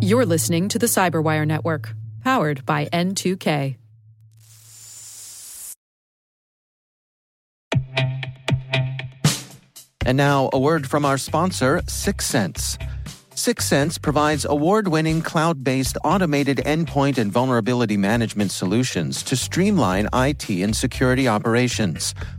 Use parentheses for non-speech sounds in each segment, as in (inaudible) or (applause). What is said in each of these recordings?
You're listening to the Cyberwire Network, powered by N2K. And now, a word from our sponsor, Syxsense. Syxsense provides award winning cloud based automated endpoint and vulnerability management solutions to streamline IT and security operations.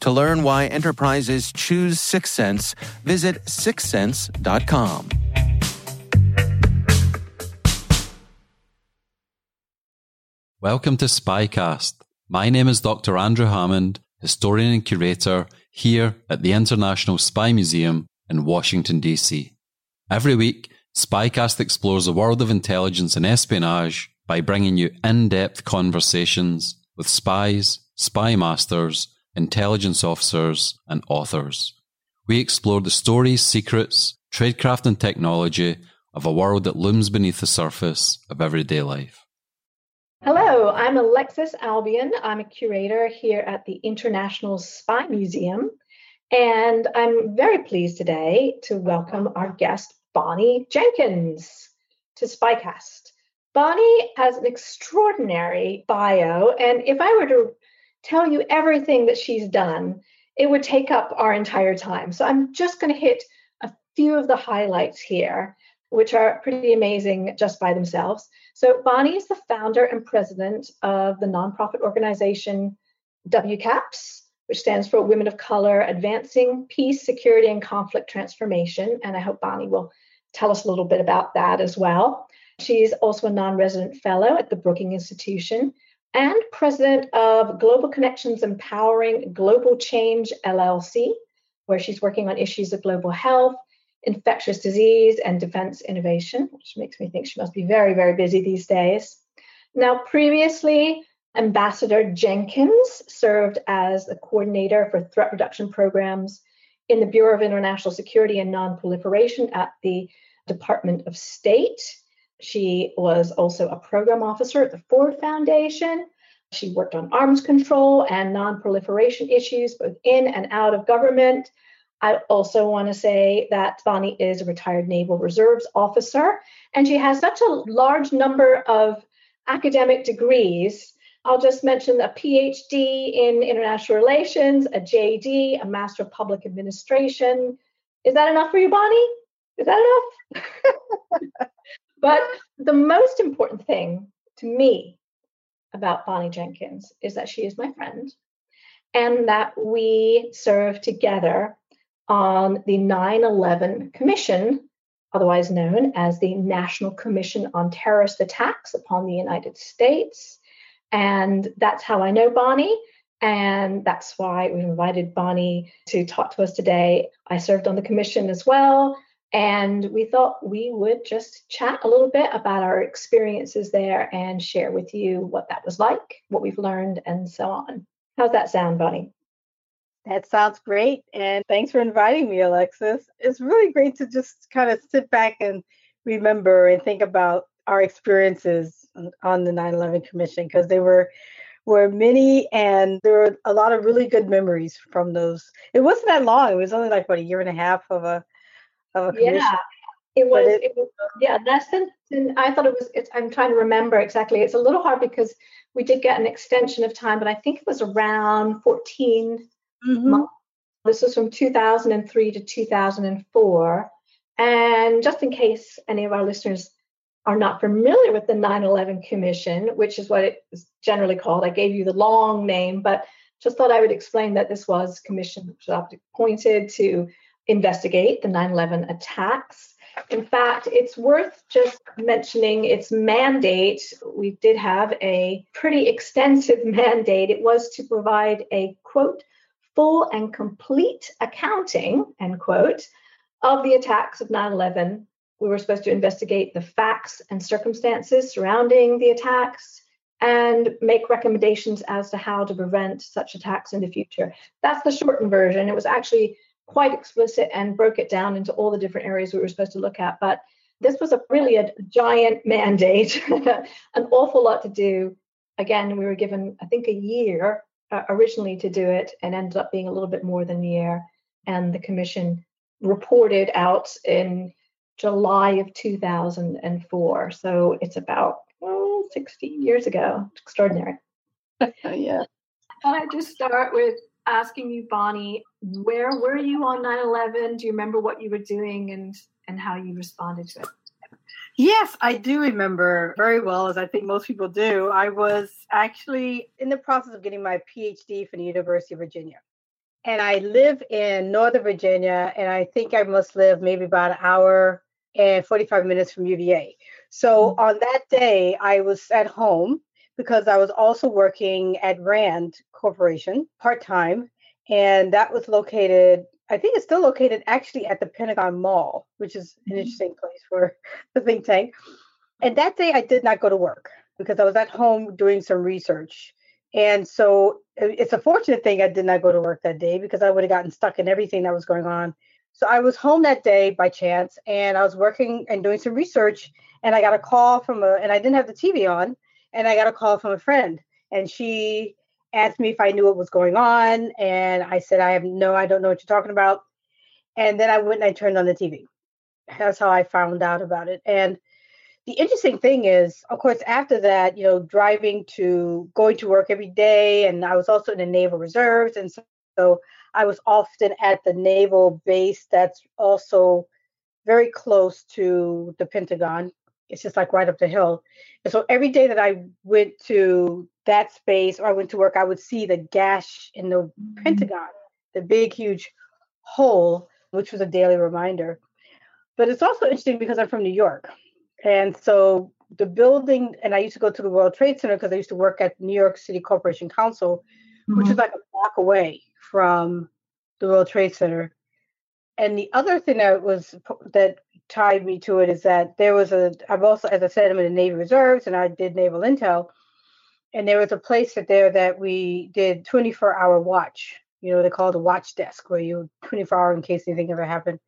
To learn why enterprises choose Syxsense, visit syxsense.com. Welcome to Spycast. My name is Dr. Andrew Hammond, historian and curator here at the International Spy Museum in Washington, D.C. Every week, Spycast explores the world of intelligence and espionage by bringing you in depth conversations with spies, spy masters, intelligence officers, and authors. We explore the stories, secrets, tradecraft, and technology of a world that looms beneath the surface of everyday life. Hello, I'm Alexis Albion. I'm a curator here at the International Spy Museum. And I'm very pleased today to welcome our guest, Bonnie Jenkins, to Spycast. Bonnie has an extraordinary bio. And if I were to tell you everything that she's done, it would take up our entire time. So I'm just going to hit a few of the highlights here, which are pretty amazing just by themselves. So, Bonnie is the founder and president of the nonprofit organization WCAPS, which stands for Women of Color Advancing Peace, Security, and Conflict Transformation. And I hope Bonnie will tell us a little bit about that as well. She's also a non resident fellow at the Brookings Institution and president of Global Connections Empowering Global Change LLC, where she's working on issues of global health, infectious disease, and defense innovation, which makes me think she must be very, very busy these days. Now, previously, Ambassador Jenkins served as the coordinator for threat reduction programs in the Bureau of International Security and Nonproliferation at the Department of State. She was also a program officer at the Ford Foundation. She worked on arms control and nonproliferation issues, both in and out of government. I also want to say that Bonnie is a retired Naval Reserves officer, and she has such a large number of academic degrees. I'll just mention a PhD in international relations, a JD, a Master of Public Administration. Is that enough for you, Bonnie? Is that enough? (laughs) but the most important thing to me about Bonnie Jenkins is that she is my friend and that we serve together on the 9 11 Commission, otherwise known as the National Commission on Terrorist Attacks upon the United States. And that's how I know Bonnie. And that's why we invited Bonnie to talk to us today. I served on the commission as well. And we thought we would just chat a little bit about our experiences there and share with you what that was like, what we've learned, and so on. How's that sound, Bonnie? That sounds great. And thanks for inviting me, Alexis. It's really great to just kind of sit back and remember and think about our experiences on the 9 11 Commission because they were were many and there were a lot of really good memories from those. It wasn't that long. It was only like what a year and a half of a of a commission. Yeah. It was, it, it was, yeah, less than, I thought it was. I'm trying to remember exactly. It's a little hard because we did get an extension of time, but I think it was around 14 Mm-hmm. This was from 2003 to 2004. And just in case any of our listeners are not familiar with the 9 11 Commission, which is what it is generally called, I gave you the long name, but just thought I would explain that this was commission which was appointed to investigate the 9 11 attacks. In fact, it's worth just mentioning its mandate. We did have a pretty extensive (laughs) mandate. It was to provide a quote, full and complete accounting, end quote, of the attacks of 9 11 We were supposed to investigate the facts and circumstances surrounding the attacks and make recommendations as to how to prevent such attacks in the future. That's the shortened version. It was actually quite explicit and broke it down into all the different areas we were supposed to look at. But this was a really a giant mandate, (laughs) an awful lot to do. Again, we were given, I think, a year uh, originally to do it and ended up being a little bit more than a year. And the commission reported out in July of 2004. So it's about well, 16 years ago. It's extraordinary. (laughs) yeah. Can I just start with asking you, Bonnie, where were you on 9 11? Do you remember what you were doing and, and how you responded to it? Yes, I do remember very well, as I think most people do. I was actually in the process of getting my PhD from the University of Virginia. And I live in Northern Virginia, and I think I must live maybe about an hour and 45 minutes from UVA. So mm-hmm. on that day, I was at home because I was also working at RAND Corporation part time. And that was located, I think it's still located actually at the Pentagon Mall, which is an mm-hmm. interesting place for (laughs) the think tank. And that day, I did not go to work because I was at home doing some research. And so it's a fortunate thing I did not go to work that day because I would have gotten stuck in everything that was going on so I was home that day by chance and I was working and doing some research and I got a call from a and I didn't have the TV on and I got a call from a friend and she asked me if I knew what was going on and I said I have no I don't know what you're talking about. And then I went and I turned on the TV. That's how I found out about it. And the interesting thing is, of course, after that, you know, driving to going to work every day, and I was also in the Naval Reserves, and so, so I was often at the naval base that's also very close to the Pentagon. It's just like right up the hill. And so every day that I went to that space or I went to work, I would see the gash in the mm-hmm. Pentagon, the big, huge hole, which was a daily reminder. But it's also interesting because I'm from New York. And so the building, and I used to go to the World Trade Center because I used to work at New York City Corporation Counsel, mm-hmm. which is like a block away from the World Trade Center. And the other thing that was that tied me to it is that there was a I'm also as I said I'm in the Navy Reserves and I did naval intel, and there was a place that there that we did 24 hour watch. You know they call it a watch desk where you 24 hour in case anything ever happened.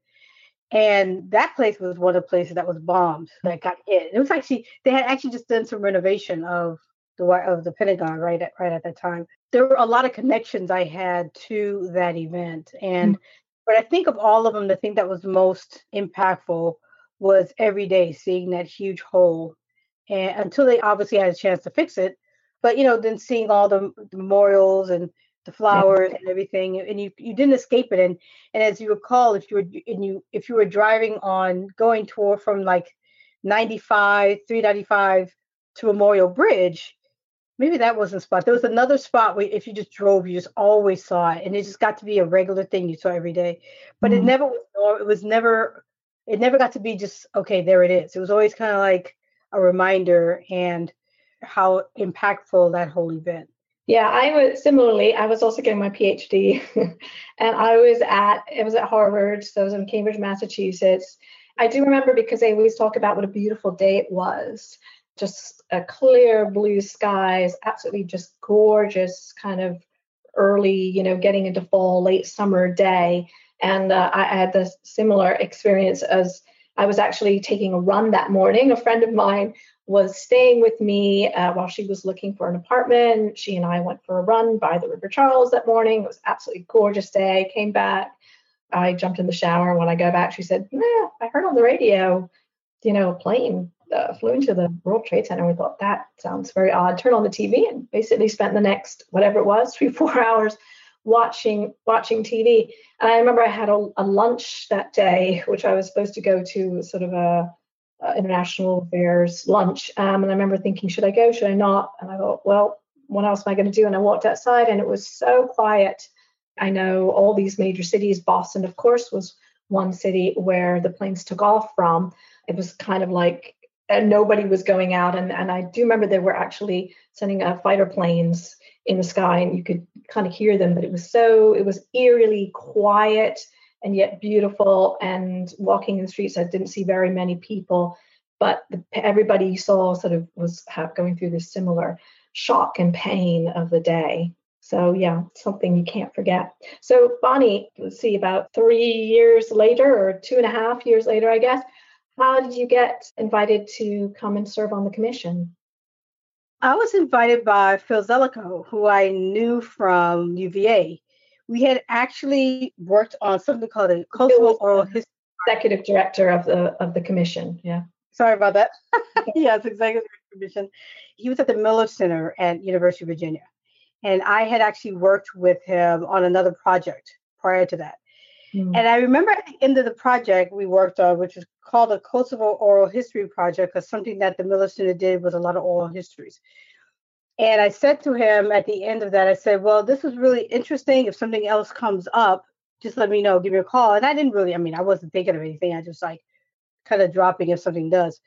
And that place was one of the places that was bombed that got hit. It was actually they had actually just done some renovation of the of the Pentagon right at right at that time. There were a lot of connections I had to that event, and mm-hmm. But I think of all of them, the thing that was most impactful was every day seeing that huge hole, and until they obviously had a chance to fix it, but you know then seeing all the, the memorials and the flowers and everything and you you didn't escape it. And and as you recall if you were and you if you were driving on going toward from like 95 395 to memorial bridge maybe that wasn't spot. There was another spot where if you just drove, you just always saw it, and it just got to be a regular thing you saw every day. But mm-hmm. it never was. It was never. It never got to be just okay. There it is. It was always kind of like a reminder and how impactful that whole event. Yeah, I was similarly. I was also getting my PhD, (laughs) and I was at it was at Harvard, so I was in Cambridge, Massachusetts. I do remember because they always talk about what a beautiful day it was just a clear blue skies, absolutely just gorgeous kind of early, you know, getting into fall, late summer day. And uh, I had this similar experience as I was actually taking a run that morning. A friend of mine was staying with me uh, while she was looking for an apartment. She and I went for a run by the River Charles that morning. It was absolutely gorgeous day. Came back. I jumped in the shower. When I go back, she said, Yeah, I heard on the radio, you know, a plane uh, flew into the World Trade Center. We thought that sounds very odd. Turn on the TV and basically spent the next whatever it was, (laughs) three four hours watching watching TV. And I remember I had a, a lunch that day, which I was supposed to go to, sort of a, a international affairs lunch. Um, and I remember thinking, should I go? Should I not? And I thought, well, what else am I going to do? And I walked outside, and it was so quiet. I know all these major cities. Boston, of course, was one city where the planes took off from. It was kind of like and nobody was going out. And, and I do remember they were actually sending uh, fighter planes in the sky, and you could kind of hear them, but it was so it was eerily quiet and yet beautiful. And walking in the streets, I didn't see very many people, but the, everybody you saw sort of was have, going through this similar shock and pain of the day. So yeah, something you can't forget. So Bonnie, let's see, about three years later or two and a half years later, I guess, how did you get invited to come and serve on the commission? I was invited by Phil Zelikow, who I knew from UVA. We had actually worked on something called a cultural oral history. Executive director of the of the commission. Yeah. Sorry about that. (laughs) (laughs) yes, executive commission. He was at the Miller Center at University of Virginia, and I had actually worked with him on another project prior to that. Mm. And I remember at the end of the project we worked on, which was called a Kosovo Oral History Project, because something that the Miller Center did was a lot of oral histories. And I said to him at the end of that, I said, Well, this was really interesting. If something else comes up, just let me know, give me a call. And I didn't really, I mean, I wasn't thinking of anything. I just like kind of dropping if something does.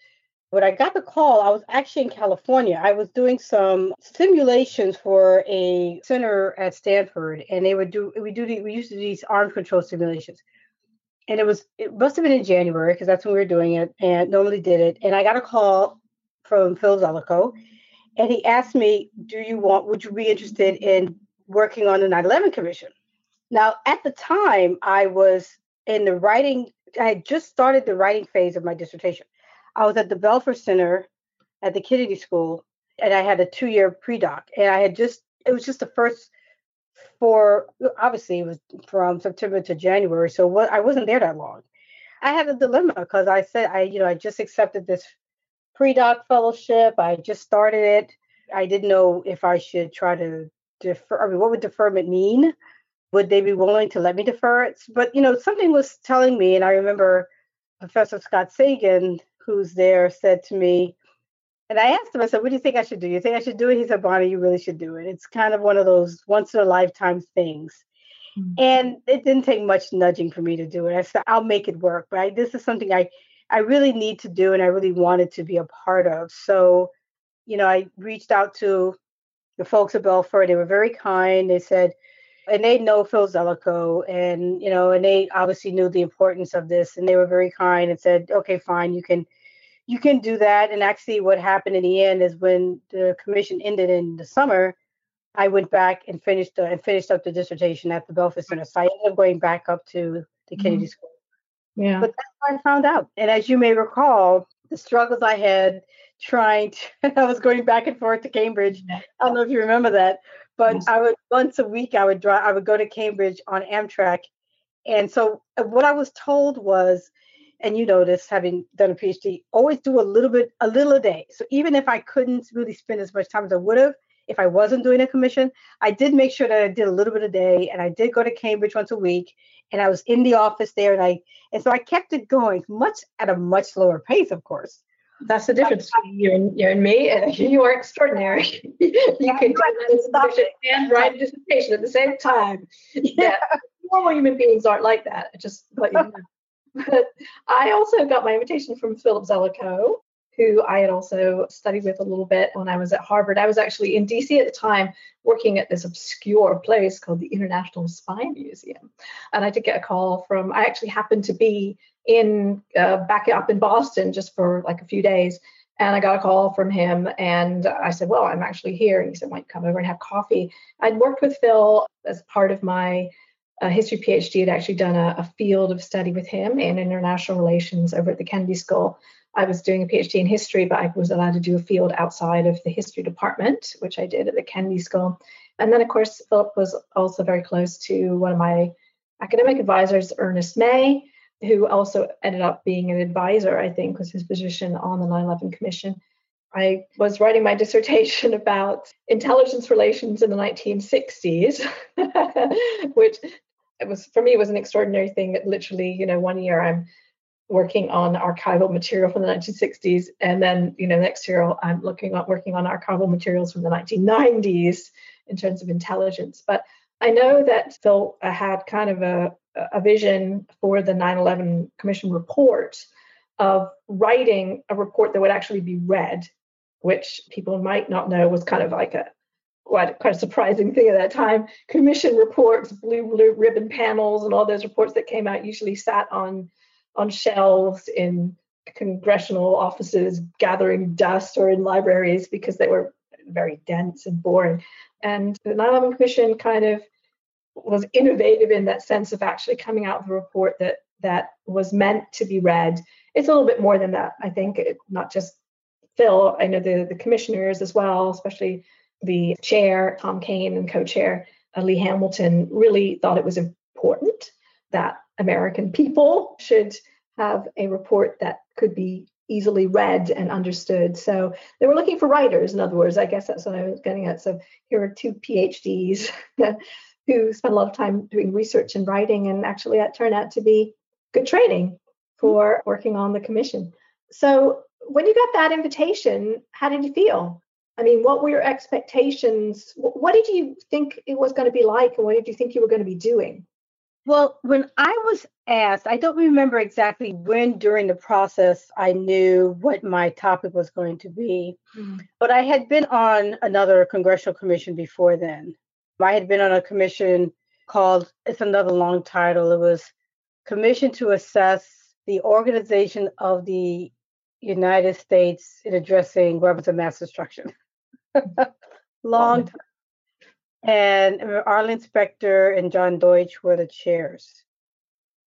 When I got the call, I was actually in California. I was doing some simulations for a center at Stanford, and they would do we do the, we used to do these arms control simulations. And it was it must have been in January because that's when we were doing it, and normally did it. And I got a call from Phil Zelikow, and he asked me, "Do you want? Would you be interested in working on the 9/11 Commission?" Now, at the time, I was in the writing. I had just started the writing phase of my dissertation. I was at the Belfer Center at the Kennedy School, and I had a two-year pre-doc, and I had just it was just the first for obviously it was from September to January, so what I wasn't there that long. I had a dilemma because I said I you know I just accepted this pre-doc fellowship. I just started it. I didn't know if I should try to defer. I mean, what would deferment mean? Would they be willing to let me defer it? But you know, something was telling me, and I remember Professor Scott Sagan who's there said to me, and I asked him, I said, what do you think I should do? You think I should do it? He said, Bonnie, you really should do it. It's kind of one of those once in a lifetime things. Mm-hmm. And it didn't take much nudging for me to do it. I said, I'll make it work. Right. This is something I, I really need to do and I really wanted to be a part of. So, you know, I reached out to the folks at Belfer. They were very kind. They said, and they know Phil Zelikow, and you know, and they obviously knew the importance of this, and they were very kind and said, "Okay, fine, you can, you can do that." And actually, what happened in the end is when the commission ended in the summer, I went back and finished uh, and finished up the dissertation at the Belfer Center. So I ended up going back up to the Kennedy mm-hmm. School. Yeah, but that's what I found out. And as you may recall, the struggles I had trying to, (laughs) I was going back and forth to Cambridge. I don't know if you remember that, but yes. I would once a week I would drive I would go to Cambridge on Amtrak. And so uh, what I was told was, and you know this having done a PhD, always do a little bit, a little a day. So even if I couldn't really spend as much time as I would have, if I wasn't doing a commission, I did make sure that I did a little bit a day and I did go to Cambridge once a week and I was in the office there and I and so I kept it going much at a much lower pace, of course. That's the difference between you and you and me. (laughs) You are extraordinary. (laughs) you can do dissertation and write a dissertation at the same time. Yeah. (laughs) Normal human beings aren't like that. Just let you know. But I also got my invitation from Philip Zelikow, who I had also studied with a little bit when I was at Harvard. I was actually in DC at the time working at this obscure place called the International Spy Museum. And I did get a call from, I actually happened to be in uh, back up in Boston just for like a few days. And I got a call from him and I said, Well, I'm actually here. And he said, Why don't you come over and have coffee? I'd worked with Phil as part of my uh, history PhD, had actually done a, a, field of study with him in international relations over at the Kennedy School. I was doing a PhD in history, but I was allowed to do a field outside of the history department, which I did at the Kennedy School. And then, of course, Philip was also very close to one of my academic advisors, Ernest May, who also ended up being an advisor, I think, was his position on the 9 11 Commission. I was writing my (laughs) dissertation about intelligence relations in the 1960s, (laughs) which it was for me it was an extraordinary thing that literally, you know, one year I'm working on archival material from the 1960s, and then you know next year I'm looking at working on archival materials from the 1990s in terms of intelligence. But I know that Phil uh, had kind of a a vision for the 9/11 Commission report of writing a report that would actually be read, which people might not know was kind of like a quite, quite a surprising thing at that time. Commission reports, blue, blue ribbon panels, and all those reports that came out usually sat on on shelves in congressional offices, gathering dust, or in libraries because they were very dense and boring. And the 9 11 Commission kind of was innovative in that sense of actually coming out with a report that that was meant to be read. It's a little bit more than that, I think, it, not just Phil. I know the the commissioners as well, especially the chair Tom Kean, and co-chair uh, Lee Hamilton, really thought it was important that American people should have a report that could be easily read and understood. So they were looking for writers, in other words. I guess that's what I was getting at. So here are two PhDs (laughs) who spent a lot of time doing research and writing, and actually that turned out to be good training for working on the commission. So when you got that invitation, how did you feel? I mean, what were your expectations? What did you think it was going to be like, and what did you think you were going to be doing? Well, when I was asked, I don't remember exactly when during the process I knew what my topic was going to be, mm-hmm. but I had been on another congressional commission before then. I had been on a commission called, it's another long title, it was Commission to Assess the Organization of the United States in Addressing Weapons of Mass Destruction. (laughs) long time and Arlen Specter and John Deutsch were the chairs.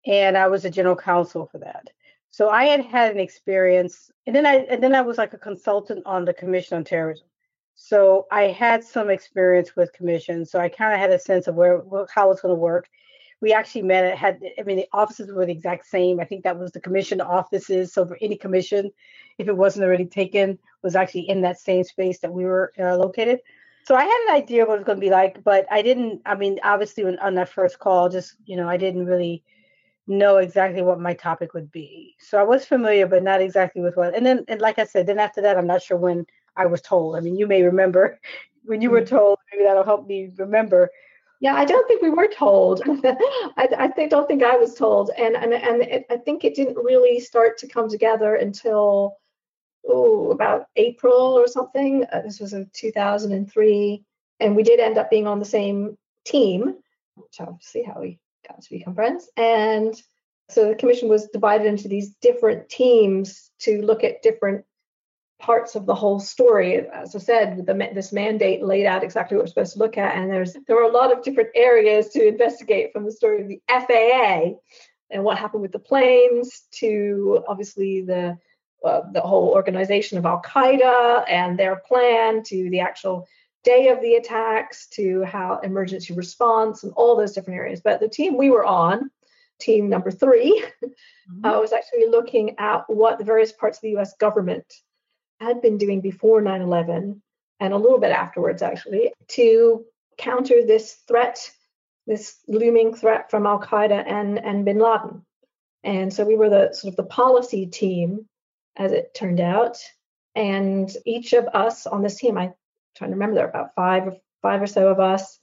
And I was the general counsel for that. So I had had an experience, and then I and then I was like a consultant on the Commission on Terrorism. So I had some experience with commissions. So I kind of had a sense of where how it's going to work. We actually met. It had I mean the offices were the exact same. I think that was the commission offices. So for any commission, if it wasn't already taken, was actually in that same space that we were uh, located so I had an idea what it was going to be like, but I didn't. I mean, obviously, when, on that first call, just you know, I didn't really know exactly what my topic would be. So I was familiar, but not exactly with what. And then, and like I said, then after that, I'm not sure when I was told. I mean, you may remember (laughs) when you were mm-hmm. told. Maybe that'll help me remember. Yeah, I don't think we were told. (laughs) I, I think, don't think I was told, and and and it, I think it didn't really start to come together until oh, about April or something. Uh, this was in 2003. And we did end up being on the same team, which obviously how we got to become friends. And so the commission was divided into these different teams to look at different parts of the whole story. As I said, the, this mandate laid out exactly what we're supposed to look at, and there's there were a lot of different areas to investigate, from the story of the FAA and what happened with the planes to obviously the uh, the whole organization of Al Qaeda and their plan to the actual day of the attacks to how emergency response and all those different areas. But the team we were on, team number 3 (laughs) mm-hmm. uh, was actually looking at what the various parts of the US government had been doing before 9 11 and a little bit afterwards, actually, to counter this threat, this looming threat from Al Qaeda and, and bin Laden. And so we were the sort of the policy team as it turned out. And each of us on this team, I'm trying to remember, there were about five or five or so of us,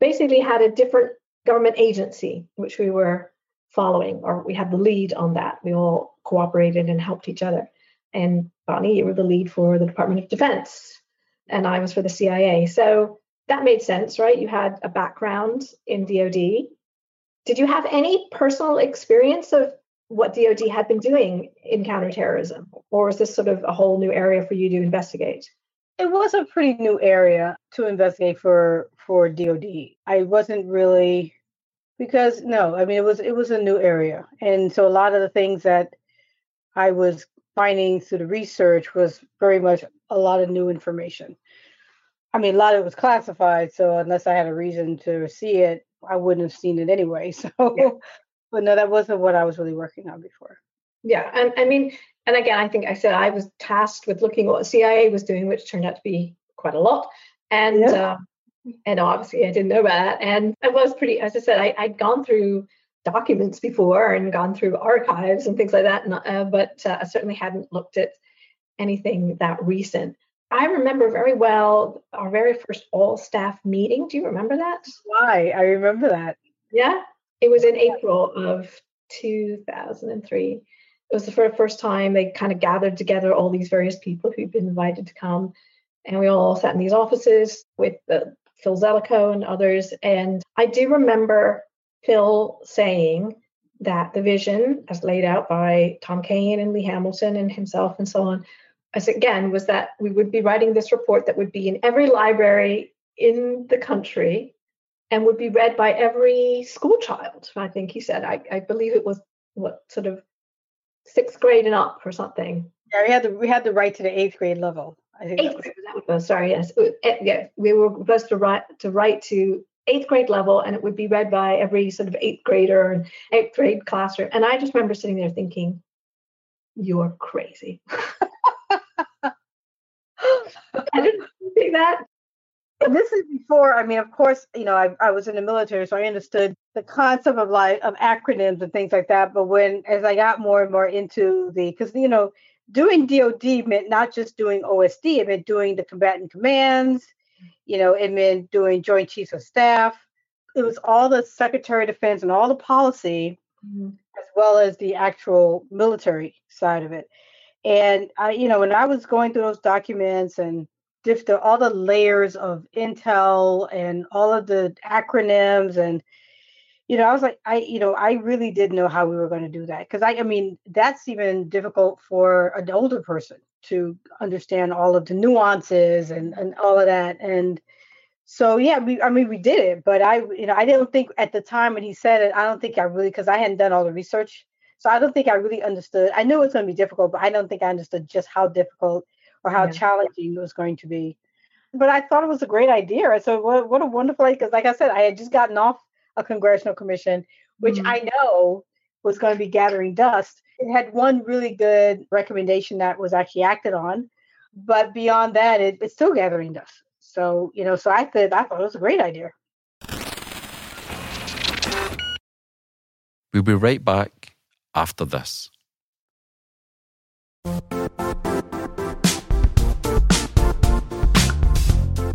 basically had a different government agency which we were following, or we had the lead on that. We all cooperated and helped each other. And Bonnie, you were the lead for the Department of Defense, and I was for the CIA. So that made sense, right? You had a background in DoD. Did you have any personal experience of what DoD had been doing in counterterrorism, or is this sort of a whole new area for you to investigate? It was a pretty new area to investigate for for DoD. I wasn't really because no, I mean it was it was a new area, and so a lot of the things that I was finding through the research was very much a lot of new information. I mean, a lot of it was classified, so unless I had a reason to see it, I wouldn't have seen it anyway. (laughs) So yeah. But no, that wasn't what I was really working on before. Yeah, and I mean, and again, I think I said I was tasked with looking at what CIA was doing, which turned out to be quite a lot. And yeah. uh, and obviously, I didn't know about that. And I was pretty, as I said, I, I'd gone through documents before and gone through archives and things like that, and, uh, but uh, I certainly hadn't looked at anything that recent. I remember very well our very first all staff meeting. Do you remember that? Why? I remember that. Yeah. It was in April of 2003. It was the first time they kind of gathered together all these various people who'd been invited to come. And we all sat in these offices with uh, Phil Zelikow and others. And I do remember Phil saying that the vision, as laid out by Tom Kean and Lee Hamilton and himself and so on, as again, was that we would be writing this report that would be in every library in the country and would be read by every school child. I think he said. I, I believe it was what sort of sixth grade and up or something. Yeah, we had the we had the right to the eighth grade level. I think eighth grade, that was, sorry, yes, yeah, we were supposed to write to write to eighth grade level, and it would be read by every sort of eighth grader and eighth grade classroom. And I just remember sitting there thinking, "You're crazy." (laughs) (laughs) I didn't think that this is before i mean of course you know I, I was in the military so i understood the concept of like of acronyms and things like that. But when as i got more and more into the because you know doing dod meant not just doing osd it meant doing the combatant commands you know it meant doing joint chiefs of staff. It was all the secretary of defense and all the policy mm-hmm. as well as the actual military side of it. And i you know when i was going through those documents and just all the layers of intel and all of the acronyms and you know i was like i you know i really didn't know how we were going to do that because I, I mean that's even difficult for an older person to understand all of the nuances and and all of that and so yeah we i mean we did it but i you know i didn't think at the time when he said it i don't think i really because i hadn't done all the research so i don't think i really understood. I knew it's going to be difficult but i don't think i understood just how difficult or how yeah. challenging it was going to be. But I thought it was a great idea. So what, what a wonderful idea. because like I said, I had just gotten off a congressional commission, which mm-hmm. I know was going to be gathering dust. It had one really good recommendation that was actually acted on, but beyond that, it, it's still gathering dust. So you know, so I thought I thought it was a great idea. We'll be right back after this.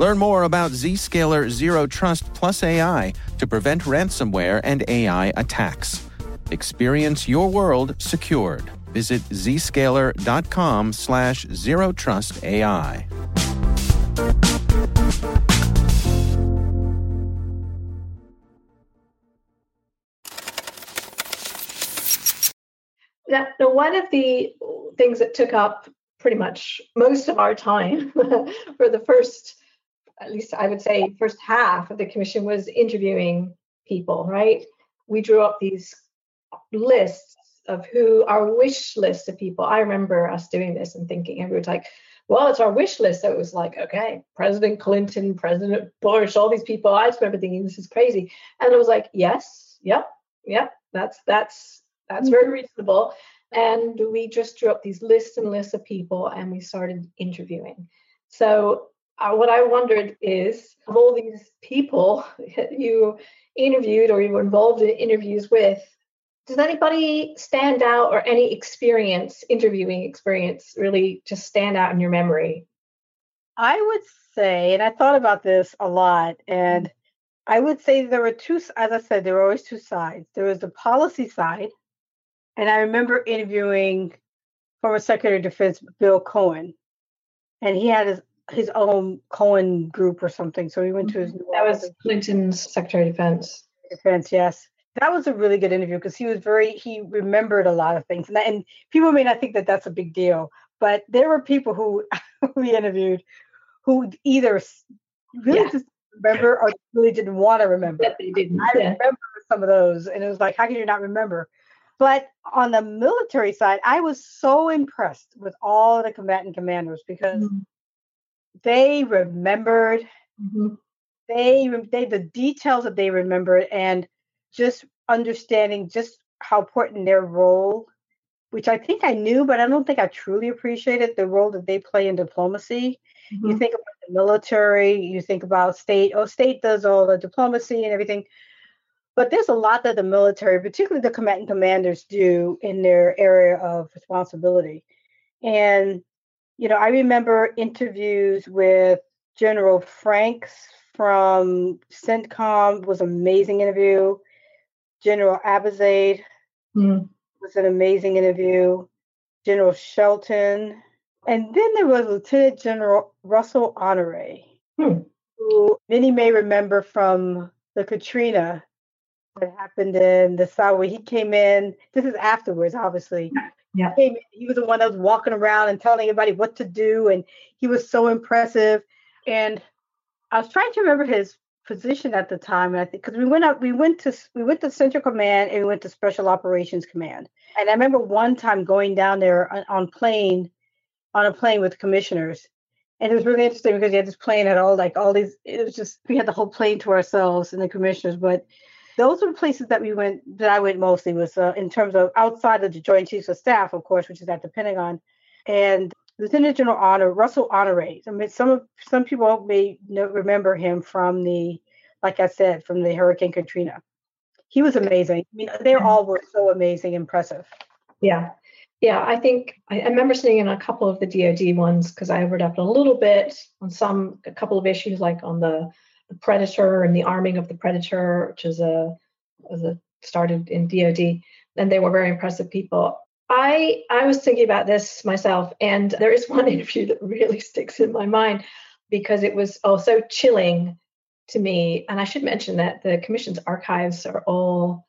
Learn more about Zscaler Zero Trust Plus AI to prevent ransomware and AI attacks. Experience your world secured. Visit zscaler.com slash zero trust AI. Now, one of the things that took up pretty much most of our time (laughs) for the first at least I would say, first half of the commission was interviewing people, right? We drew up these lists of who our wish list of people. I remember us doing this and thinking, and we were like, well, it's our wish list. So it was like, okay, President Clinton, President Bush, all these people. I just remember thinking this is crazy. And it was like, yes, yep, yep, that's that's that's very mm-hmm. reasonable. And we just drew up these lists and lists of people and we started interviewing. So uh, what I wondered is of all these people (laughs) you interviewed or you were involved in interviews with, does anybody stand out or any experience, interviewing experience, really just stand out in your memory? I would say, and I thought about this a lot, and I would say there were two, as I said, there were always two sides. There was the policy side, and I remember interviewing former Secretary of Defense Bill Cohen, and he had his his own Cohen group or something. So he went to his. That was Clinton's Secretary of Defense. Defense, yes. That was a really good interview because he was very he remembered a lot of things, and, that, and people may not think that that's a big deal, but there were people who (laughs) we interviewed who either really yeah. just remember or really didn't want to remember. They didn't. I yeah. remember some of those, and it was like, how can you not remember? But on the military side, I was so impressed with all the combatant commanders because mm-hmm they remembered mm-hmm. they they the details that they remembered and just understanding just how important their role which I think I knew, but I don't think I truly appreciated the role that they play in diplomacy. Mm-hmm. You think about the military, you think about state. Oh, state does all the diplomacy and everything. But there's a lot that the military, particularly the combatant commanders, do in their area of responsibility. And, you know, I remember interviews with General Franks from CENTCOM was an amazing interview. General Abizaid mm. was an amazing interview. General Shelton. And then there was Lieutenant General Russell Honore, hmm. who many may remember from the Katrina that happened in the South, where he came in. This is afterwards, obviously. Yeah. He, was the one that was walking around and telling everybody what to do, and he was so impressive. And I was trying to remember his position at the time, and I think because we went up, we went to we went to Central Command and we went to Special Operations Command. And I remember one time going down there on, on plane, on a plane with commissioners, and it was really interesting because you had this plane had all like all these. It was just we had the whole plane to ourselves and the commissioners, but those were the places that we went that I went mostly was uh, in terms of outside of the Joint Chiefs of Staff, of course, which is at the Pentagon, and Lieutenant General Honor Russell Honore. I mean, some of some people may remember him from the, like I said, from the Hurricane Katrina. He was amazing. I mean, they all were so amazing, impressive. Yeah, yeah. I think I, I remember seeing in a couple of the DoD ones because I overlapped a little bit on some a couple of issues, like on the, the Predator and the arming of the Predator, which is a was a started in DoD, and they were very impressive people. I I was thinking about this myself, and there is (laughs) one interview that really sticks in my mind because it was also chilling to me. And I should mention that the commission's archives are all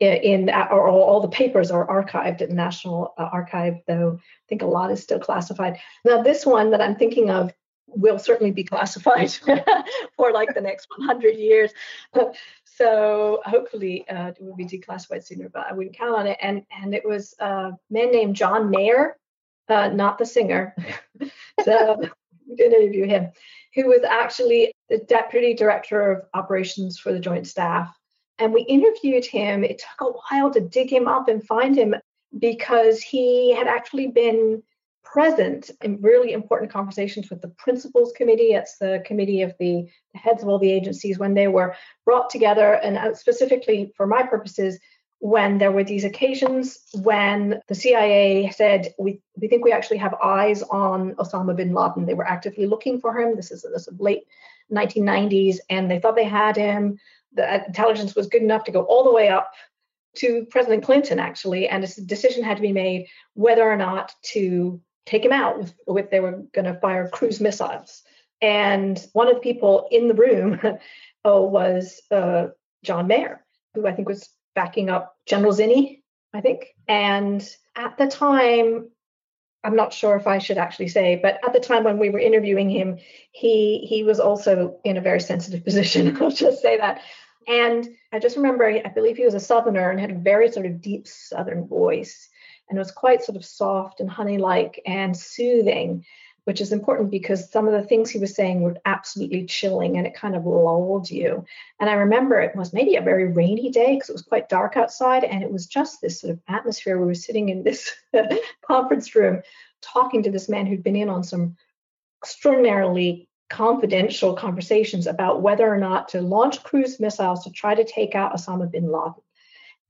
in, or all, all the papers are archived at the National uh, Archive, though I think a lot is still classified. Now, this one that I'm thinking of will certainly be classified (laughs) for like the next 100 years. (laughs) so hopefully uh, it will be declassified sooner, but I wouldn't count on it. And and it was a man named John Mayer, uh, not the singer. (laughs) so we did interview him, who was actually the deputy director of operations for the Joint Staff. And we interviewed him. It took a while to dig him up and find him because he had actually been present in really important conversations with the principals committee. It's the committee of the, heads of all the agencies when they were brought together, and uh, specifically for my purposes, when there were these occasions when the CIA said, we, we think we actually have eyes on Osama bin Laden. They were actively looking for him. This is this late 1990s, and they thought they had him. The intelligence was good enough to go all the way up to President Clinton, actually, and a decision had to be made whether or not to take him out with, with they were going to fire cruise missiles. And one of the people in the room (laughs) oh, was uh, John Mayer, who I think was backing up General Zinni, I think. And at the time, I'm not sure if I should actually say, but at the time when we were interviewing him, he he was also in a very sensitive (laughs) position. I'll just say that. And I just remember, I believe he was a Southerner and had a very sort of deep Southern voice and it was quite sort of soft and honey like and soothing which is important because some of the things he was saying were absolutely chilling and it kind of lulled you. And I remember it was maybe a very rainy day because it was quite dark outside and it was just this sort of atmosphere. We were sitting in this (laughs) conference room talking to this man who'd been in on some extraordinarily confidential conversations about whether or not to launch cruise missiles to try to take out Osama bin Laden.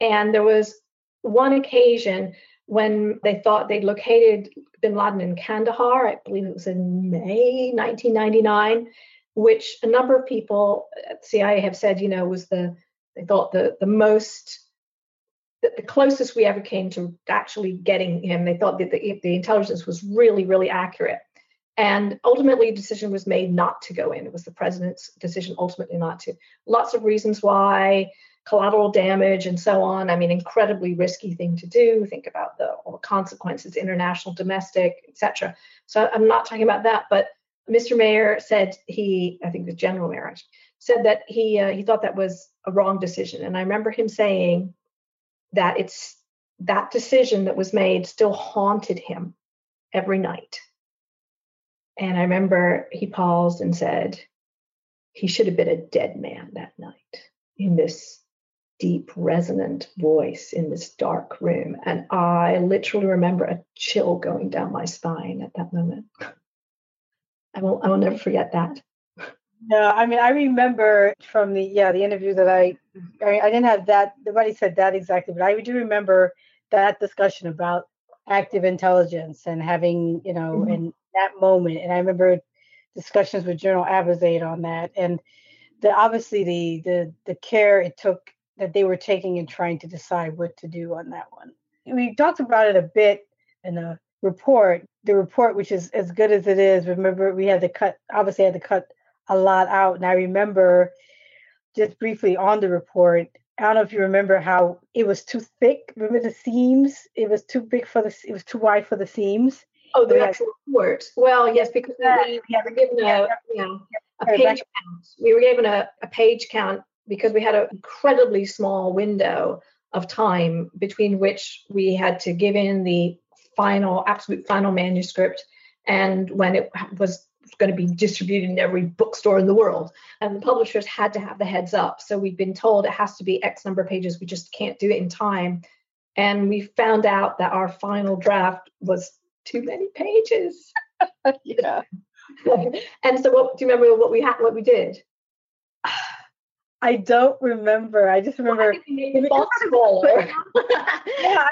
And there was one occasion when they thought they'd located bin Laden in Kandahar, I believe it was in May 1999, which a number of people at CIA have said, you know, was the they thought the the most the, the closest we ever came to actually getting him. They thought that the, the intelligence was really, really accurate. And ultimately, a decision was made not to go in. It was the president's decision ultimately not to. Lots of reasons why collateral damage and so on. I mean, incredibly risky thing to do. Think about the all the consequences, international, domestic, etc. So I'm not talking about that, but Mr. Mayor said he, I think the General mayor actually, said that he uh, he thought that was a wrong decision, and I remember him saying that it's that decision that was made still haunted him every night. And I remember he paused and said, he should have been a dead man that night in this deep, resonant voice in this dark room. And I literally remember a chill going down my spine at that moment. I will, I will never forget that. No, I mean I remember from the yeah the interview that I I, I didn't have that nobody said that exactly, but I do remember that discussion about active intelligence and having you know mm-hmm. in that moment, and I remember discussions with General Abizaid on that, and the obviously the the the care it took that they were taking and trying to decide what to do on that one. We talked about it a bit in the report. The report, which is as good as it is, remember we had to cut obviously had to cut a lot out. And I remember just briefly on the report, I don't know if you remember how it was too thick. Remember the seams? It was too big for the. It was too wide for the seams. Oh, the actual report. Well, yes, because we, we were given a you know a page count. We were given a, a page count because we had an incredibly small window of time between which we had to give in the final, absolute final manuscript, and when it was going to be distributed in every bookstore in the world. And the publishers had to have the heads up. So we've been told it has to be X number of pages. We just can't do it in time. And we found out that our final draft was too many pages. (laughs) yeah. (laughs) and so what do you remember what we had what we did? I don't remember. I just remember well, font smaller. yeah,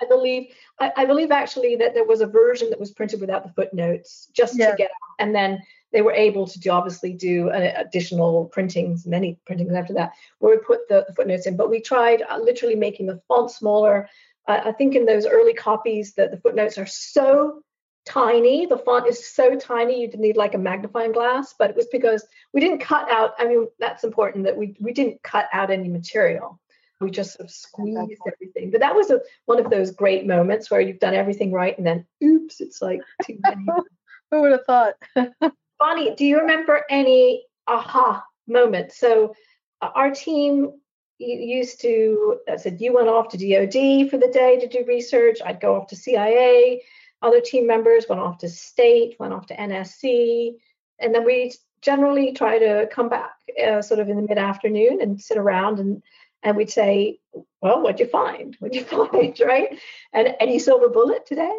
I believe I, I, believe actually that there was a version that was printed without the footnotes just yeah. to get out, and then they were able to do, obviously do an additional printings, many printings after that, where we put the, the footnotes in. But we tried uh, literally making the font smaller. Uh, I think in those early copies that the footnotes are so tiny. The font is so tiny you'd need like a magnifying glass, but it was because we didn't cut out. I mean, that's important that we we didn't cut out any material. We just sort of squeezed everything. But that was a, one of those great moments where you've done everything right and then oops, it's like too many. (laughs) Who would have thought? (laughs) Bonnie, do you remember any aha moments? So uh, our team used to I said you went off to DOD for the day to do research. I'd go off to CIA other team members went off to state, went off to NSC, and then we generally try to come back uh, sort of in the mid afternoon and sit around and and we'd say, well, what'd you find? What'd you (laughs) find, right? And any silver bullet today?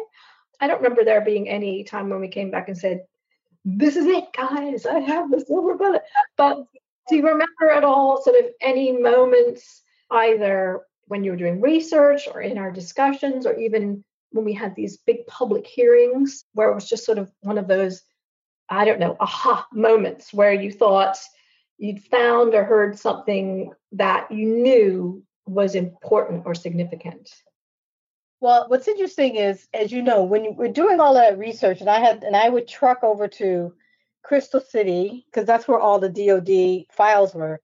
I don't remember there being any time when we came back and said, this is it, guys. I have the silver bullet. But do you remember at all sort of any moments either when you were doing research or in our discussions or even when we had these big public hearings where it was just sort of one of those, I don't know, aha moments where you thought you'd found or heard something that you knew was important or significant. Well, what's interesting is, as you know, when we're doing all that research, and I had, and I would truck over to Crystal City because that's where all the DoD files were,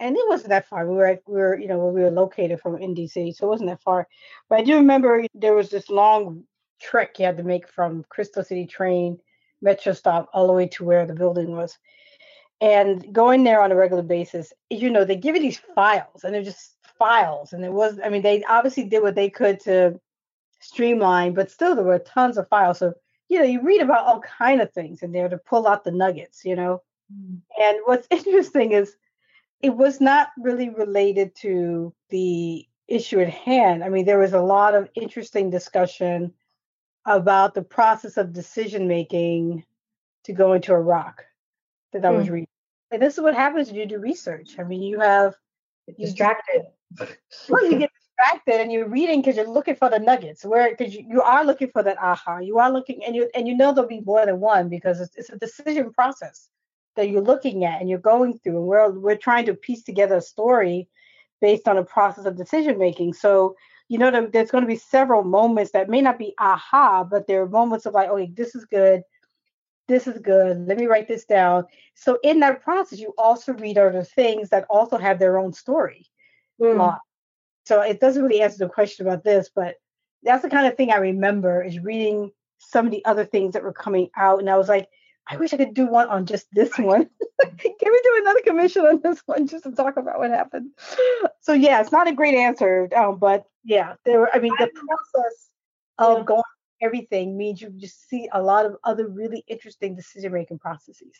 and it wasn't that far. We were at, we were you know we were located from in DC, so it wasn't that far. But I do remember there was this long trek you had to make from Crystal City train metro stop all the way to where the building was. And going there on a regular basis, you know, they give you these files and they're just files. And it was, I mean, they obviously did what they could to streamline, but still there were tons of files. So, you know, you read about all kind of things in there to pull out the nuggets, you know. Mm. And what's (laughs) interesting is it was not really related to the issue at hand. I mean, there was a lot of interesting discussion about the process of decision making to go into Iraq that I was hmm. reading. And this is what happens when you do research. I mean, you have you distracted. well, you get distracted and you're reading because you're looking for the nuggets. Where because you, you are looking for that aha. You are looking and you and you know there'll be more than one because it's, it's a decision process that you're looking at and you're going through and we're we're trying to piece together a story based on a process of decision making so you know there's going to be several moments that may not be aha but there are moments of like okay this is good. This is good. Let me write this down. So in that process you also read other things that also have their own story mm. so it doesn't really answer the question about this but that's the kind of thing i remember is reading some of the other things that were coming out and i was like I wish I could do one on just this one. (laughs) Can we do another commission on this one just to talk about what happened? So yeah, it's not a great answer, um, but yeah, there. Were, I mean, the process of going everything means you just see a lot of other really interesting decision making processes.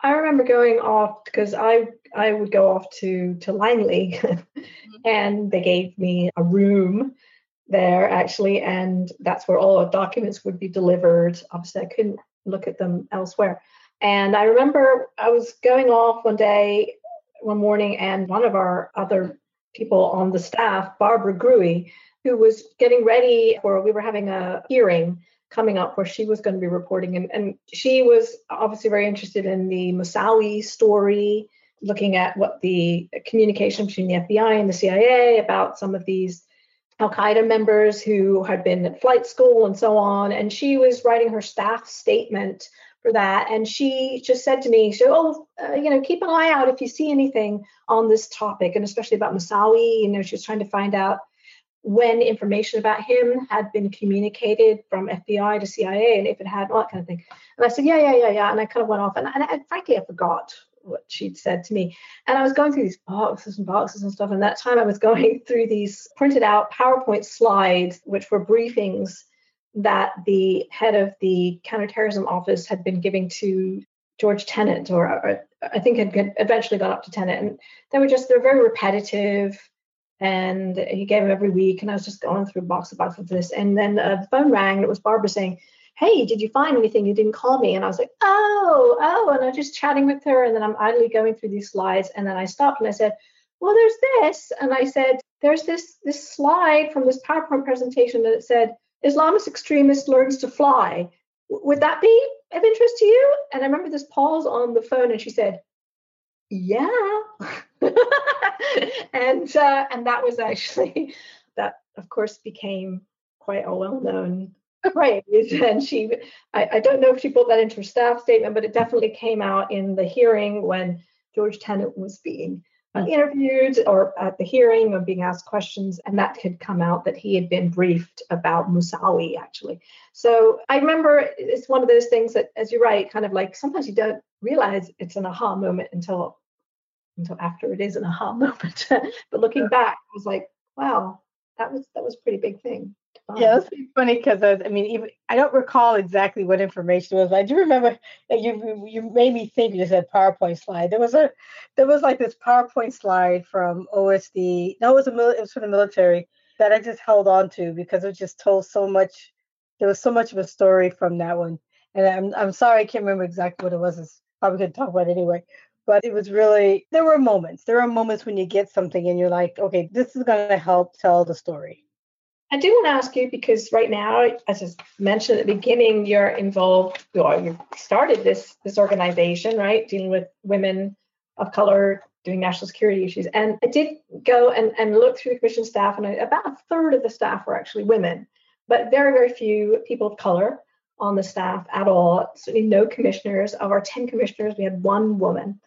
I remember going off because I I would go off to to Langley, (laughs) mm-hmm. and they gave me a room there actually, and that's where all the documents would be delivered. Obviously, I couldn't look at them elsewhere. And I remember I was going off one day, one morning, and one of our other people on the staff, Barbara Grewe, who was getting ready for, we were having a hearing coming up where she was going to be reporting. And, and she was obviously very interested in the Moussaoui story, looking at what the communication between the FBI and the CIA about some of these Al Qaeda members who had been at flight school and so on. And she was writing her staff statement for that. And she just said to me, she, oh, uh, you know, keep an eye out if you see anything on this topic, and especially about Moussaoui. You know, she was trying to find out when information about him had been communicated from FBI to CIA and if it had, all that kind of thing. And I said, yeah, yeah, yeah, yeah. And I kind of went off, and, and, and frankly, I forgot what she'd said to me. And I was going through these boxes and boxes and stuff. And that time I was (laughs) going through these printed out PowerPoint slides, which were briefings that the head of the counterterrorism office had been giving to George Tenet, or, or I think had eventually got up to Tenet. And they were just, they're very repetitive and he gave them every week. And I was just going through box of box of this. And then uh, the phone rang, and it was Barbara saying, "Hey, did you find anything? You didn't call me." And I was like, "Oh, oh." And I was just chatting with her, and then I'm idly going through these slides, and then I stopped and I said, "Well, there's this," and I said, "There's this this slide from this PowerPoint presentation that it said." Islamist extremist learns to fly. would that be of interest to you? And I remember this pause on the phone, and she said, "Yeah." (laughs) and uh, and that was actually that of course became quite a well-known (laughs) phrase and she I, I don't know if she put that into her staff statement but it definitely came out in the hearing when george tenet was being uh, interviewed or at the hearing or being asked questions and that had come out that he had been briefed about Moussaoui, actually so i remember it's one of those things that as you write, kind of like sometimes you don't realize it's an aha moment until until after it is an aha (laughs) moment. but looking back, I was like, wow, that was that was a pretty big thing. Yeah, it's funny because I, I, mean, even I don't recall exactly what information was, I do remember that you you made me think you said PowerPoint slide. There was a there was like this PowerPoint slide from OSD. No, it was a it was from the military that I just held on to because it just told so much. There was so much of a story from that one, and I'm I'm sorry I can't remember exactly what it was. It's probably going to talk about it anyway but it was really there were moments there are moments when you get something and you're like okay this is going to help tell the story i do want to ask you because right now as i mentioned at the beginning you're involved or you started this this organization right? Dealing with women of color doing national security issues. And i did go and, and look through the commission staff and I, about a third of the staff were actually women but very very few people of color on the staff at all. Certainly no commissioners. Of our 10 commissioners we had one woman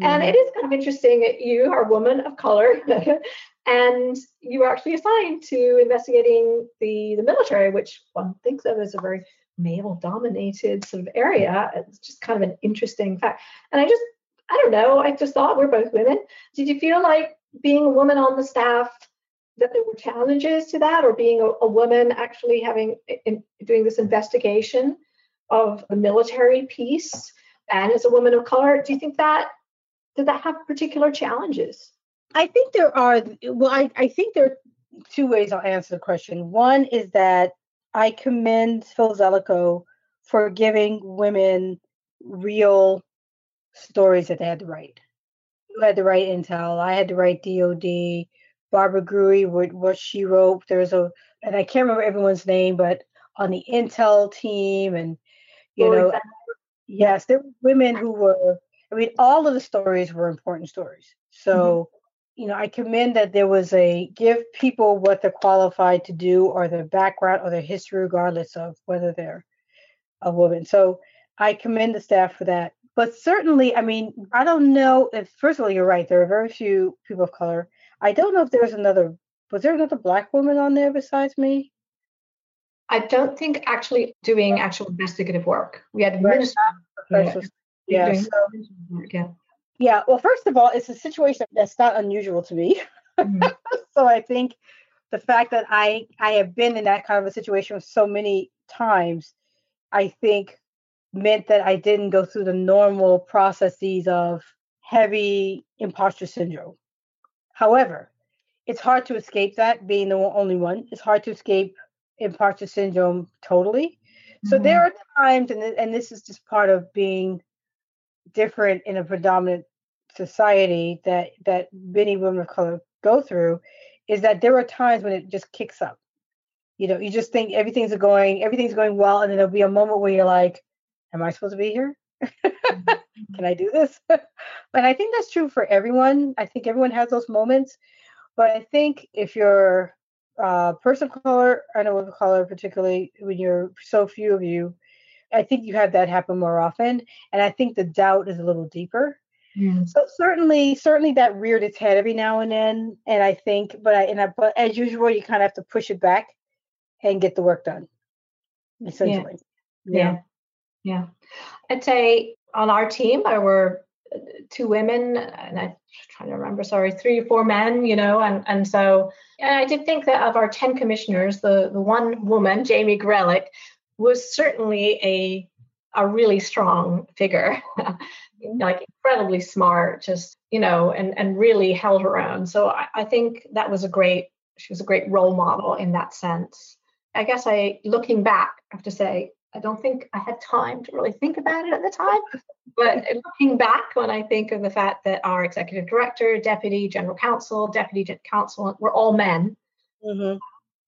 and it is kind of interesting that you are a woman of color (laughs) and you were actually assigned to investigating the, the military, which one thinks of as a very male dominated sort of area. It's just kind of an interesting fact. And I just, I don't know, I just thought we're both women. Did you feel like being a woman on the staff that there were challenges to that or being a, a woman actually having in, doing this investigation of the military piece and as a woman of color do you think that did that have particular challenges? I think there are. Well, I, I think there are two ways I'll answer the question. One is that I commend Phil Zelikow for giving women real stories that they had to write. You had to write intel. I had to write DOD. Barbara Grewe, what, what she wrote. There's a, and I can't remember everyone's name, but on the intel team, and you know, yes, there were women who were I mean, all of the stories were important stories. So, mm-hmm. you know, I commend that there was a give people what they're qualified to do or their background or their history, regardless of whether they're a woman. So I commend the staff for that. But certainly, I mean, I don't know if, first of all, you're right. There are very few people of color. I don't know if there's another, was there another black woman on there besides me? I don't think actually doing actual investigative work. We had administrators. Yeah. So, yeah. Well, first of all, it's a situation that's not unusual to me. Mm-hmm. (laughs) so I think the fact that I I have been in that kind of a situation so many times, I think meant that I didn't go through the normal processes of heavy imposter syndrome. However, it's hard to escape that being the only one. It's hard to escape imposter syndrome totally. So mm-hmm. there are times, and, and this is just part of being different in a predominant society that that many women of color go through, is that there are times when it just kicks up. You know, you just think everything's going, everything's going well, and then there'll be a moment where you're like, "Am I supposed to be here? (laughs) Can I do this?" (laughs) but I think that's true for everyone. I think everyone has those moments, but I think if you're uh, person of color a woman of color, particularly when you're so few of you, I think you have that happen more often. And I think the doubt is a little deeper. So certainly, certainly that reared its head every now and then. And I think, but I, and I, but as usual, you kind of have to push it back and get the work done. Essentially. Yeah. Yeah. yeah. I'd say on our team, there were uh, two women and I'm trying to remember, sorry, three or four men, you know, and, and so and I did think that of our 10 commissioners, the, the one woman, Jamie Gorelick, was certainly a a really strong figure, (laughs) like incredibly smart, just, you know, and, and really held her own. So I, I think that was a great, she was a great role model in that sense. I guess I, looking back, I have to say, I don't think I had time to really think about it at the time. But (laughs) looking back, when I think of the fact that our executive director, deputy general counsel, deputy counsel were all men, mm-hmm.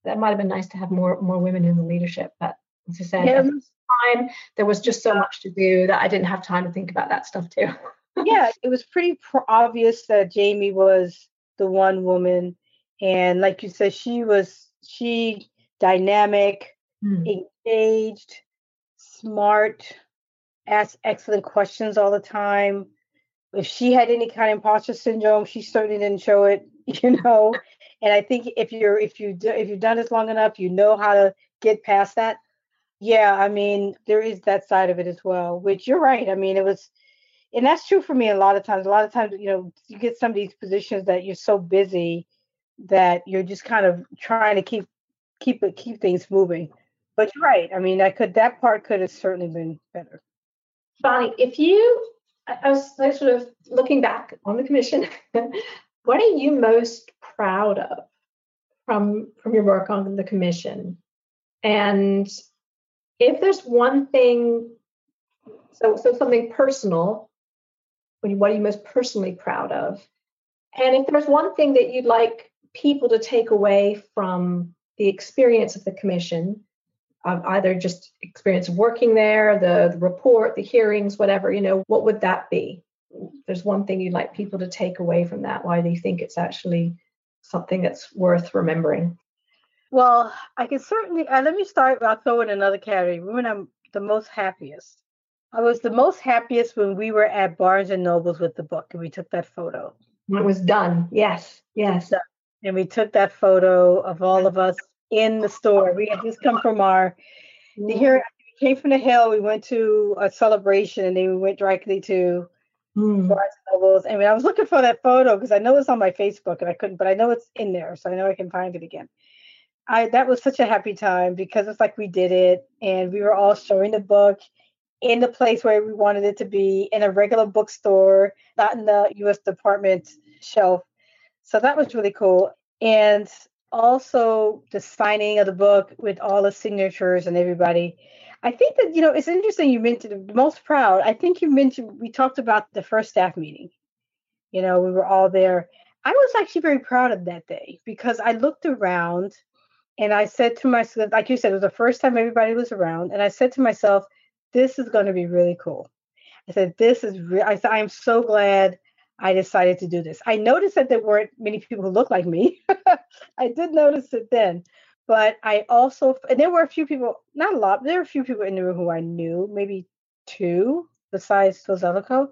that might have been nice to have more more women in the leadership. But as I said, yeah. time there was just so much to do that I didn't have time to think about that stuff too. (laughs) yeah, it was pretty obvious that Jamie was the one woman, and like you said, she was she dynamic, mm. engaged smart, asked excellent questions all the time. If she had any kind of imposter syndrome, she certainly didn't show it, (laughs) you know. and I think if you're if you do, if you've done this long enough, you know how to get past that. Yeah, I mean, there is that side of it as well, which you're right. I mean, it was and that's true for me a lot of times. A lot of times, you know, you get some of these positions that you're so busy that you're just kind of trying to keep keep it keep things moving. But you're right. I mean, I could that part could have certainly been better. Bonnie, if you, I was, sort of looking back on the commission. (laughs) what are you most proud of from from your work on the commission? And if there's one thing, so so something personal, what are you most personally proud of? And if there's one thing that you'd like people to take away from the experience of the commission, of either just experience of working there, the, the report, the hearings, whatever, you know, what would that be? There's one thing you'd like people to take away from that, why they think it's actually something that's worth remembering. Well, I can certainly, uh, let me start, I'll throw in another category. When I'm the most happiest. I was the most happiest when we were at Barnes and Nobles with the book and we took that photo. When it was done. Yes, yes. And we took that photo of all of us in the store. We had just come from our mm-hmm. here we came from the hill. We went to a celebration and then we went directly to mm. Barnes and Nobles. And I was looking for that photo because I know it's on my Facebook and I couldn't, but I know it's in there, so I know I can find it again. I that was such a happy time because it's like we did it and we were all showing the book in the place where we wanted it to be in a regular bookstore, not in the US Department shelf. So that was really cool. And also the signing of the book with all the signatures and everybody. I think that you know it's interesting you mentioned most proud. I think you mentioned we talked about the first staff meeting. You know, we were all there. I was actually very proud of that day because I looked around and I said to myself, like you said, it was the first time everybody was around, and I said to myself, "This is going to be really cool." I said, "This is." Re-. I said, "I'm so glad I decided to do this. I noticed that there weren't many people who looked like me. (laughs) I did notice it then. But I also, and there were a few people, not a lot, there were a few people in the room who I knew, maybe two besides Tozelico.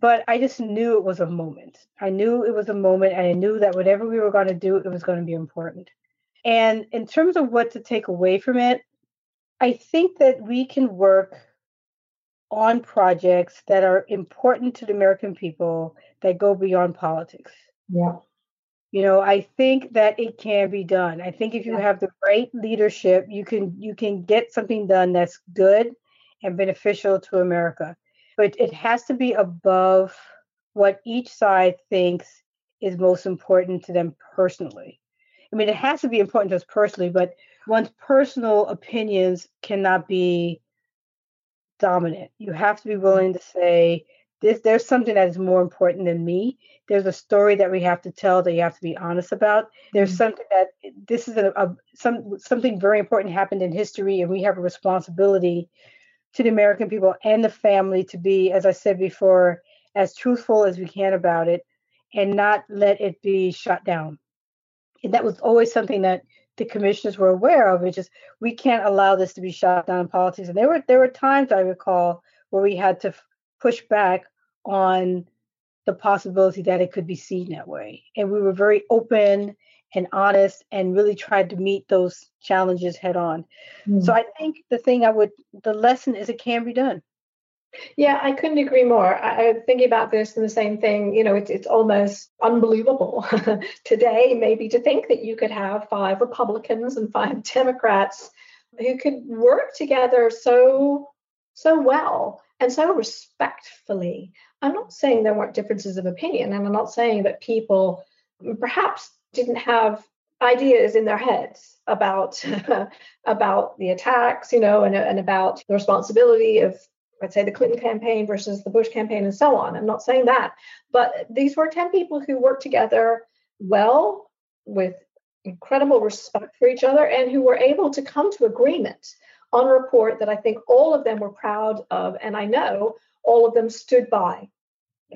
But I just knew it was a moment. I knew it was a moment, and I knew that whatever we were going to do, it was going to be important. And in terms of what to take away from it, I think that we can work on projects that are important to the American people that go beyond politics. Yeah. You know, I think that it can be done. I think if you yeah. have the right leadership, you can you can get something done that's good and beneficial to America. But it has to be above what each side thinks is most important to them personally. I mean, it has to be important to us personally, but one's personal opinions cannot be dominant. You have to be willing to say, this, there's something that is more important than me. There's a story that we have to tell that you have to be honest about. There's mm-hmm. something that this is a, a some something very important happened in history, and we have a responsibility to the American people and the family to be, as I said before, as truthful as we can about it, and not let it be shut down. And that was always something that the commissioners were aware of. It's just we can't allow this to be shot down in politics. And there were there were times I recall where we had to push back on the possibility that it could be seen that way. And we were very open and honest and really tried to meet those challenges head on. Mm. So I think the thing I would the lesson is it can be done. Yeah, I couldn't agree more. I, am thinking about this and the same thing. You know, it's it's almost unbelievable (laughs) today, maybe to think that you could have five Republicans and five Democrats who could work together so so well and so respectfully. I'm not saying there weren't differences of opinion, and I'm not saying that people perhaps didn't have ideas in their heads about (laughs) about the attacks, you know, and, and about the responsibility of let's say the Clinton campaign versus the Bush campaign and so on. I'm not saying that, but these were 10 people who worked together well with incredible respect for each other and who were able to come to agreement on a report that I think all of them were proud of. And I know all of them stood by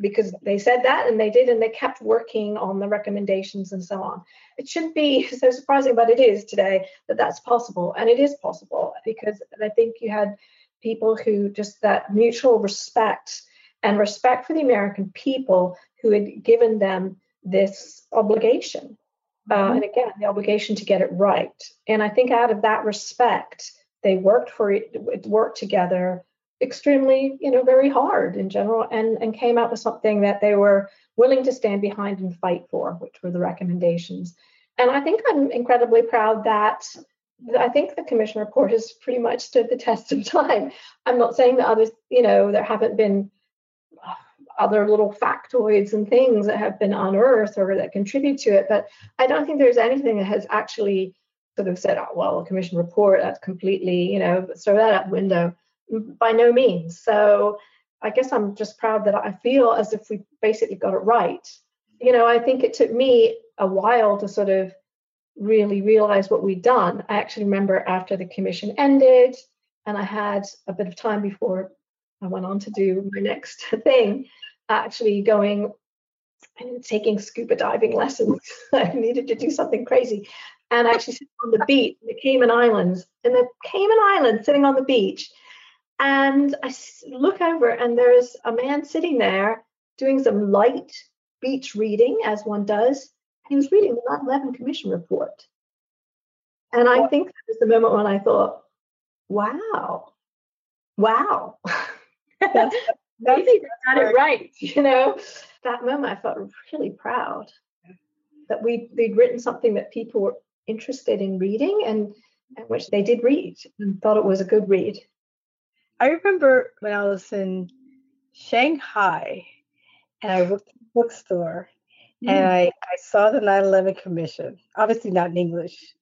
because they said that and they did and they kept working on the recommendations and so on. It shouldn't be (laughs) so surprising, but it is today that that's possible. And it is possible because I think you had people who just that mutual respect and respect for the American people who had given them this obligation. Uh, mm-hmm. and again, the obligation to get it right. And I think out of that respect, they worked for it, worked together extremely, you know, very hard in general, and and came out with something that they were willing to stand behind and fight for, which were the recommendations. And I think I'm incredibly proud that I think the commission report has pretty much stood the test of time. I'm not saying that others, you know, there haven't been uh, other little factoids and things that have been unearthed or that contribute to it, but I don't think there's anything that has actually sort of said, oh, well, a commission report, that's completely, you know, throw that out the window. By no means. So I guess I'm just proud that I feel as if we basically got it right. You know, I think it took me a while to sort of really realize what we'd done. I actually remember after the commission ended and I had a bit of time before I went on to do my next (laughs) thing, actually going and taking scuba diving lessons. (laughs) I needed to do something crazy. And I actually on the beach, in the Cayman Islands, in the Cayman Islands, sitting on the beach. And I look over, and there's a man sitting there doing some light beach reading, as one does he was reading the 9 11 Commission report. And I think that was the moment when I thought, wow, wow. (laughs) That's, (laughs) that's, Maybe they got it right. (laughs) You know, that moment I felt really proud that we, we'd written something that people were interested in reading and, and which they did read and thought it was a good read. I remember when I was in Shanghai and I worked in a bookstore and. I, I saw the 9/11 Commission, obviously not in English,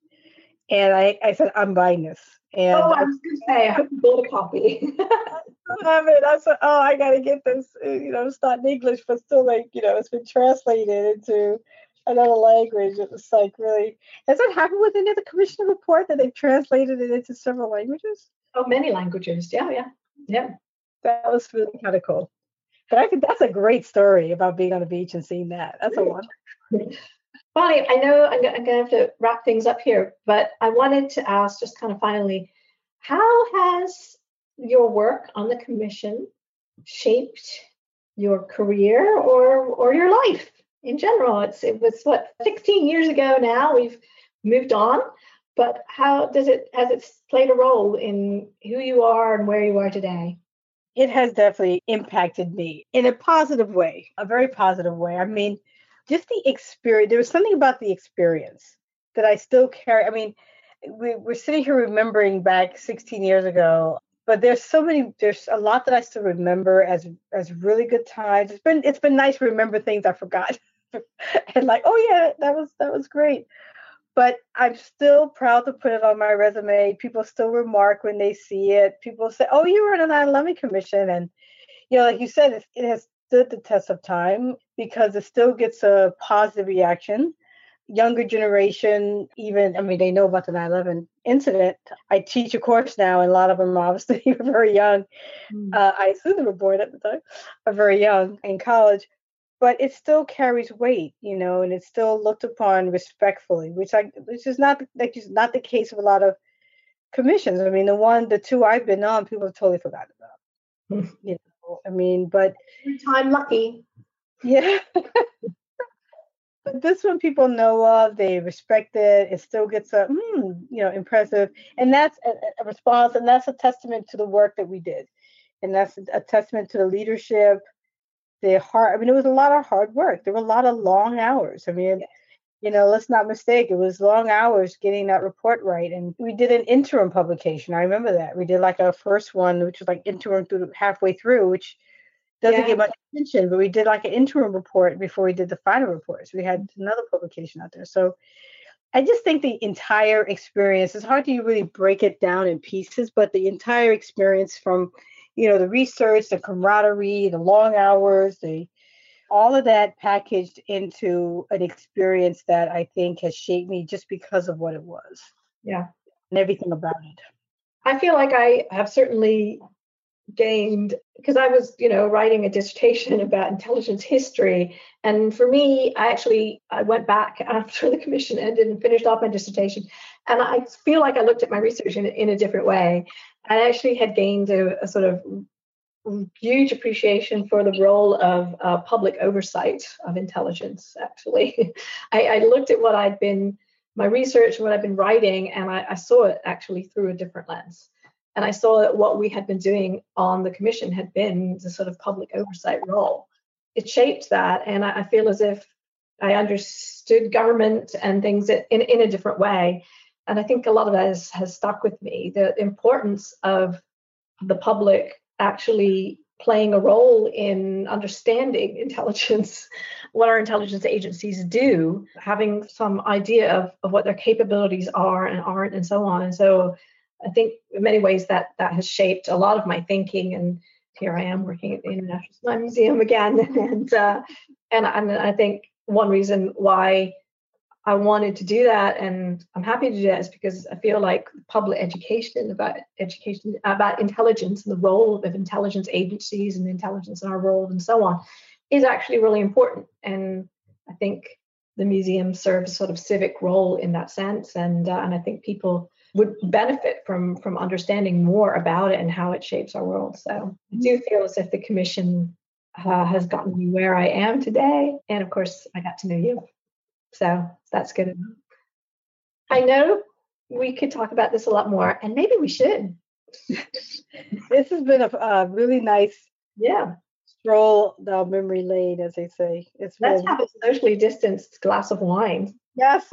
and I, I said I'm buying this. And oh, I was going to say I bought a copy. (laughs) I have it. I said, oh, I got to get this. Uh, you know, it's not in English, but still, like you know, it's been translated into another language. It was like really. Has that happened with any of the commission report that they've translated it into several languages? Oh, many languages. Yeah, yeah, yeah. That was really kind of cool. But I think that's a great story about being on the beach and seeing that. That's a one. (laughs) Bonnie, I know I'm, going to have to wrap things up here, but I wanted to ask just kind of finally, how has your work on the commission shaped your career or or your life in general? It's it was what 16 years ago now. We've moved on, but how does it has it played a role in who you are and where you are today? It has definitely impacted me in a positive way, a very positive way. I mean, just the experience, there was something about the experience that I still carry. I mean, we, we're sitting here remembering back 16 years ago, but there's so many there's a lot that I still remember as as really good times. It's been it's been nice to remember things I forgot. (laughs) and like, oh yeah, that was that was great. But I'm still proud to put it on my resume. People still remark when they see it. People say, "Oh, you were on the 9/11 Commission," and you know, like you said, it, it has stood the test of time because it still gets a positive reaction younger generation, even, I mean, they know about the 9 11 incident. I teach a course now, and a lot of them obviously were (laughs) very young. Mm. Uh, I assume they were born at the time, are very young in college, but it still carries weight, you know, and it's still looked upon respectfully, which I, which is not like is not the case of a lot of commissions. I mean, the one, the two I've been on, people have totally forgotten about. Mm. You know, I mean, but time lucky. Yeah. But this one people know of, they respect it. It still gets a, mm, you know, impressive, and that's a, a, response, and that's a testament to the work that we did, and that's a testament to the leadership, the hard. I mean, it was a lot of hard work. There were a lot of long hours. I mean, you know, let's not mistake. It was long hours getting that report right, and we did an interim publication. I remember that we did like a first one, which was like interim through halfway through, which doesn't yeah. get much attention, but we did like an interim report before we did the final reports. We had another publication out there. So I just think the entire experience, it's hard to really break it down in pieces, but the entire experience from, you know, the research, the camaraderie, the long hours, the all of that packaged into an experience that I think has shaped me just because of what it was. Yeah. And everything about it. I feel like I have certainly gained because I was, you know, writing a dissertation (laughs) about intelligence history. And for me, I actually I went back (laughs) after the commission ended and finished off my dissertation. And I feel like I looked at my research in, in a different way. I actually had gained a, a sort of huge appreciation for the role of uh, public oversight of intelligence. Actually, (laughs) I, I, looked at what I'd been my research, what I'd been writing, and I, I saw it actually through a different lens. And I saw that what we had been doing on the commission had been the sort of public oversight role. It shaped that. And I, feel as if I understood government and things in, in a different way. And I think a lot of that has, stuck with me the importance of the public actually playing a role in understanding (laughs) intelligence, what our intelligence agencies do, having some idea of, of what their capabilities are and aren't, and so on. And so I think in many ways that that has shaped a lot of my thinking. And here I am working at the International Museum again, (laughs) and uh, and and I think one reason why I wanted to do that, and I'm happy to do that, is because I feel like public education about education about intelligence and the role of intelligence agencies and intelligence in our world and so on is actually really important. And I think the museum serves a sort of civic role in that sense, and uh, and I think people would benefit from from understanding more about it and how it shapes our world. So I do feel as if the commission uh, has gotten me where I am today, and of course I got to know you. So that's good enough. I know we could talk about this a lot more, and maybe we should. (laughs) this has been a, a, really nice, yeah, stroll down memory lane, as they say. It's let's been... have a socially distanced glass of wine. Yes. (laughs)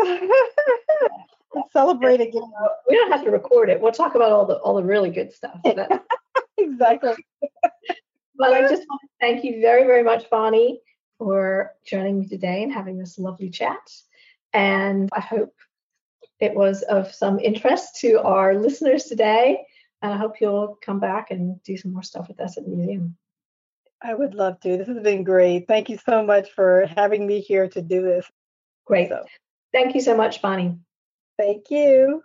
Let's celebrate again. We don't have to record it. We'll talk about all the all the really good stuff. (laughs) exactly. but I just want to thank you very, very much, Bonnie, for joining me today and having this lovely chat. And I hope it was of some interest to our listeners today. And I hope you'll come back and do some more stuff with us at the museum. I would love to. This has been great. Thank you so much for having me here to do this. Great. So. Thank you so much, Bonnie. Thank you.